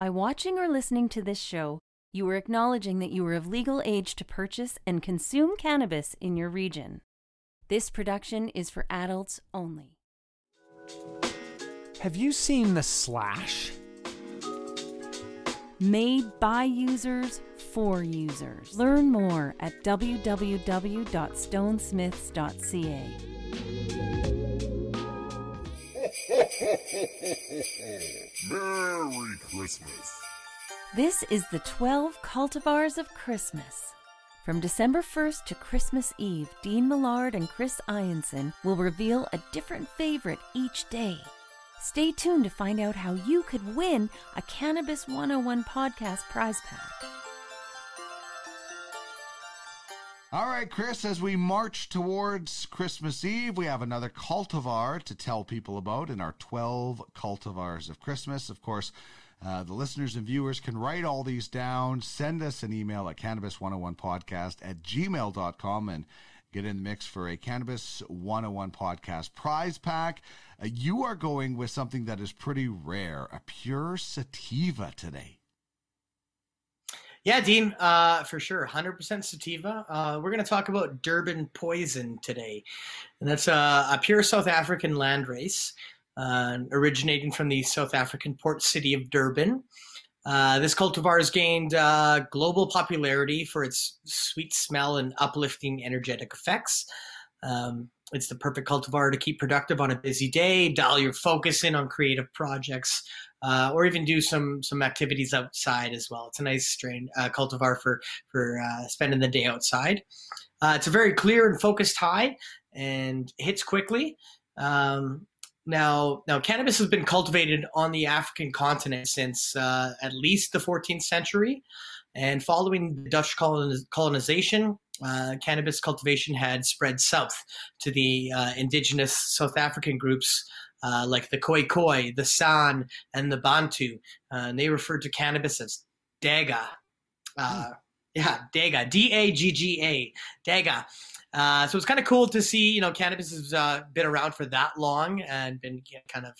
By watching or listening to this show, you are acknowledging that you are of legal age to purchase and consume cannabis in your region. This production is for adults only. Have you seen The Slash? Made by users for users. Learn more at www.stonesmiths.ca. Merry Christmas. This is the 12 cultivars of Christmas. From December 1st to Christmas Eve, Dean Millard and Chris Ianson will reveal a different favorite each day. Stay tuned to find out how you could win a Cannabis 101 podcast prize pack. All right, Chris, as we march towards Christmas Eve, we have another cultivar to tell people about in our 12 cultivars of Christmas. Of course, uh, the listeners and viewers can write all these down, send us an email at cannabis101podcast at gmail.com and get in the mix for a Cannabis 101 podcast prize pack. Uh, you are going with something that is pretty rare, a pure sativa today. Yeah, Dean, uh, for sure. 100% sativa. Uh, we're going to talk about Durban poison today. And that's a, a pure South African landrace uh, originating from the South African port city of Durban. Uh, this cultivar has gained uh, global popularity for its sweet smell and uplifting energetic effects. Um, it's the perfect cultivar to keep productive on a busy day, dial your focus in on creative projects, uh, or even do some some activities outside as well. It's a nice strain uh, cultivar for for uh, spending the day outside. Uh, it's a very clear and focused high, and hits quickly. Um, now, now cannabis has been cultivated on the African continent since uh, at least the 14th century, and following the Dutch colonization, uh, cannabis cultivation had spread south to the uh, indigenous South African groups uh, like the Khoikhoi, the San, and the Bantu. Uh, and they referred to cannabis as Dagga. Hmm. Yeah, Dagga, D A G G A, Dagga. Uh, so it's kind of cool to see, you know, cannabis has uh, been around for that long and been kind of,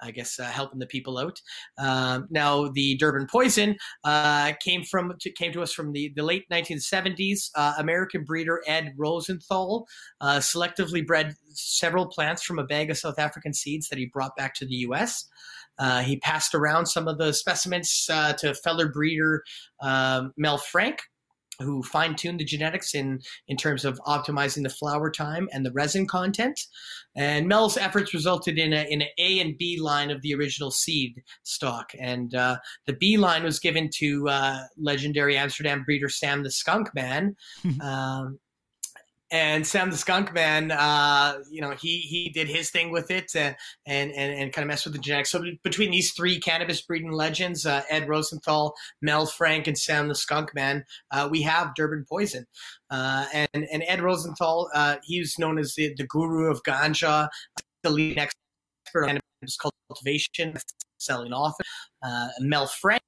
I guess, uh, helping the people out. Um, now, the Durban poison uh, came from to, came to us from the, the late 1970s. Uh, American breeder Ed Rosenthal uh, selectively bred several plants from a bag of South African seeds that he brought back to the U.S. Uh, he passed around some of the specimens uh, to fellow breeder um, Mel Frank, who fine-tuned the genetics in in terms of optimizing the flower time and the resin content. And Mel's efforts resulted in a in an A and B line of the original seed stock, and uh, the B line was given to uh, legendary Amsterdam breeder Sam the Skunk Man. um, and Sam the Skunk Man, uh, you know, he he did his thing with it uh, and and and kind of messed with the genetics. So between these three cannabis breeding legends, uh, Ed Rosenthal, Mel Frank, and Sam the Skunk Man, uh, we have Durban Poison. Uh, and and Ed Rosenthal, uh, he's known as the, the guru of ganja, the leading expert on cannabis cultivation, selling author. Mel Frank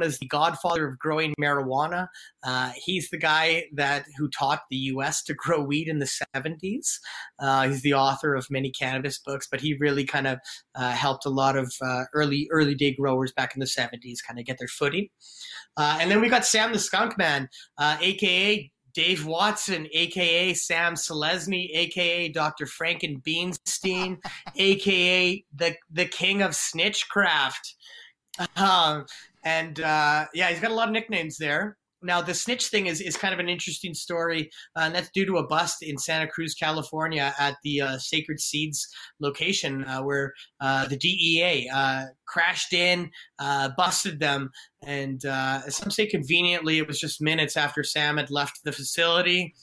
as the godfather of growing marijuana. Uh, he's the guy that who taught the U.S. to grow weed in the 70s. Uh, he's the author of many cannabis books, but he really kind of uh, helped a lot of uh, early early day growers back in the 70s kind of get their footing. Uh, and then we got Sam the Skunk Man, aka uh, Dave Watson, aka Sam Selezny, aka Dr. Franken Beanstein, aka the the king of snitchcraft. Um, and uh, yeah, he's got a lot of nicknames there. Now, the snitch thing is, is kind of an interesting story, uh, and that's due to a bust in Santa Cruz, California, at the uh, Sacred Seeds location, uh, where uh, the DEA uh, crashed in, uh, busted them, and some say conveniently it was just minutes after Sam had left the facility.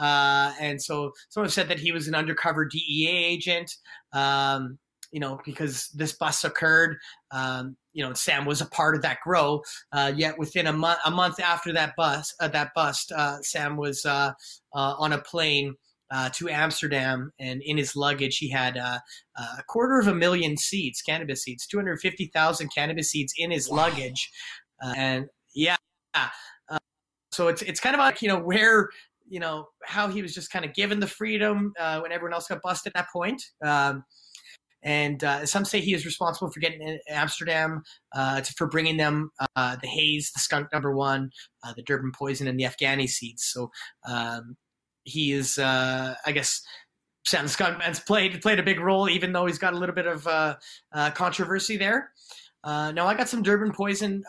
and so someone said that he was an undercover DEA agent. Um, you know, because this bust occurred. Um, you know, Sam was a part of that grow. Uh, yet within a month, a month after that bust, uh, that bust, uh, Sam was uh, uh, on a plane. Uh, to Amsterdam, and in his luggage, he had a quarter of a million seeds, cannabis seeds, 250,000 cannabis seeds in his wow. luggage. and yeah, so it's, it's kind of like, you know, where, you know, how he was just kind of given the freedom when everyone else got busted at that point. Um, and uh, some say he is responsible for getting in Amsterdam uh, to, for bringing them uh, the haze, the skunk number one, uh, the Durban poison, and the Afghani seeds. So um, he is, uh, I guess. Sam Skunkman's played played a big role, even though he's got a little bit of uh, controversy there. now, I got some Durban poison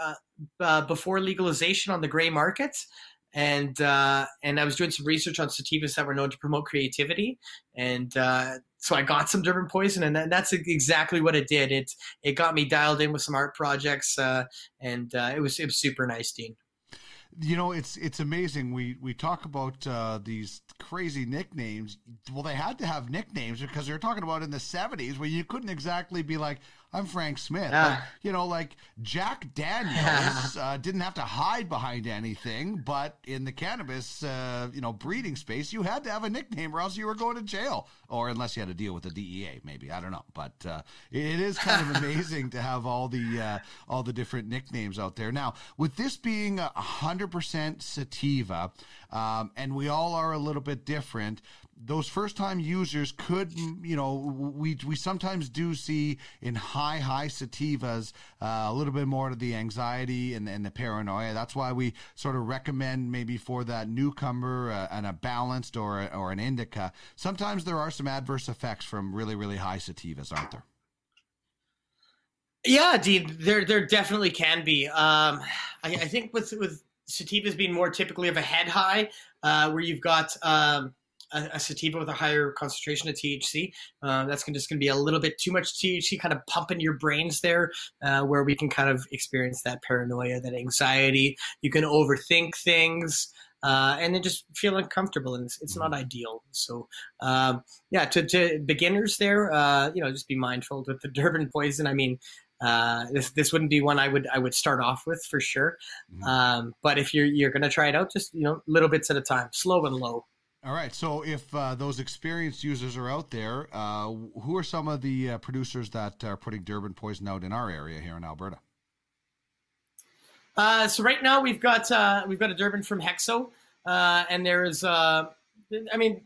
before legalization on the gray market and uh, and I was doing some research on sativas that were known to promote creativity, and so I got some Durban Poison, and that's exactly what it did. It it got me dialed in with some art projects, uh, and uh, it was it was super nice, Dean. You know, it's it's amazing. We we talk about uh, these crazy nicknames. Well, they had to have nicknames because they're talking about in the '70s where you couldn't exactly be like, I'm Frank Smith. Uh, you know, like Jack Daniels uh, didn't have to hide behind anything, but in the cannabis, uh, you know, breeding space, you had to have a nickname or else you were going to jail, or unless you had to deal with the DEA, maybe I don't know. But uh, it is kind of amazing to have all the uh, all the different nicknames out there. Now, with this being a hundred percent sativa, um, and we all are a little bit different those first time users could, you know, we we sometimes do see in high high sativas uh, a little bit more of the anxiety and, and the paranoia. That's why we sort of recommend maybe for that newcomer uh, and a balanced or or an indica. Sometimes there are some adverse effects from really really high sativas, aren't there? Yeah, Dean, there there definitely can be. Um, I, I, think with with sativas being more typically of a head high, uh, where you've got um, a, a, sativa with a higher concentration of THC. Uh, that's just going to be a little bit too much THC, kind of pumping your brains there, uh, where we can kind of experience that paranoia, that anxiety. You can overthink things. Uh, and then just feel uncomfortable, and it's, it's not ideal. So, um, yeah, to, to beginners there, uh, you know, just be mindful with the Durban poison. I mean, uh, this this wouldn't be one I would I would start off with for sure. Mm-hmm. Um, but if you're you're gonna try it out, just you know little bits at a time, slow and low. All right. So, if uh, those experienced users are out there, uh, who are some of the uh, producers that are putting Durban poison out in our area here in Alberta? Uh, so right now we've got uh, we've got a Durban from Hexo, uh, and there's I mean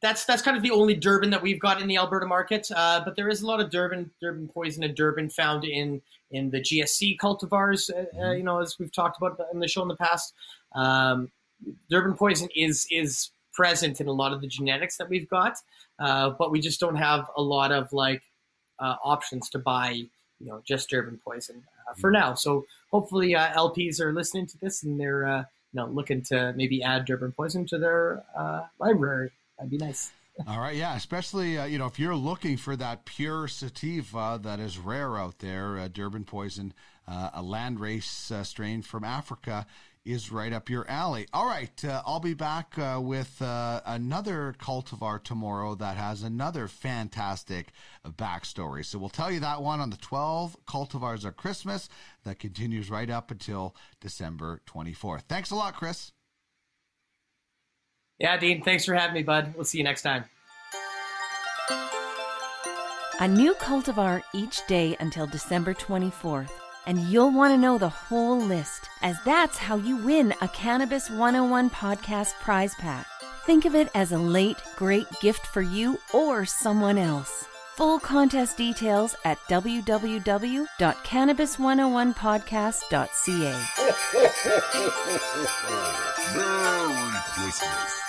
that's that's kind of the only Durban that we've got in the Alberta market. but there is a lot of Durban Durban poison and Durban found in in the GSC cultivars. Mm-hmm. you know, as we've talked about in the show in the past. Um, Durban poison is is present in a lot of the genetics that we've got, uh, but we just don't have a lot of like uh, options to buy, you know, just Durban poison uh, for now. So hopefully uh, LPs are listening to this and they're uh, you know looking to maybe add Durban poison to their uh, library. That'd be nice. All right, yeah, especially uh, you know if you're looking for that pure sativa that is rare out there, uh, Durban poison, uh, a landrace strain from Africa is right up your alley. All right, uh, I'll be back uh, with uh, another cultivar tomorrow that has another fantastic backstory. So we'll tell you that one on the 12 cultivars of Christmas that continues right up until December 24th. Thanks a lot, Chris. Yeah, Dean, thanks for having me, bud. We'll see you next time. A new cultivar each day until December 24th and you'll want to know the whole list, as that's how you win a Cannabis 101 podcast prize pack. Think of it as a late, great gift for you or someone else. Full contest details at www.cannabis101podcast.ca. Merry Christmas.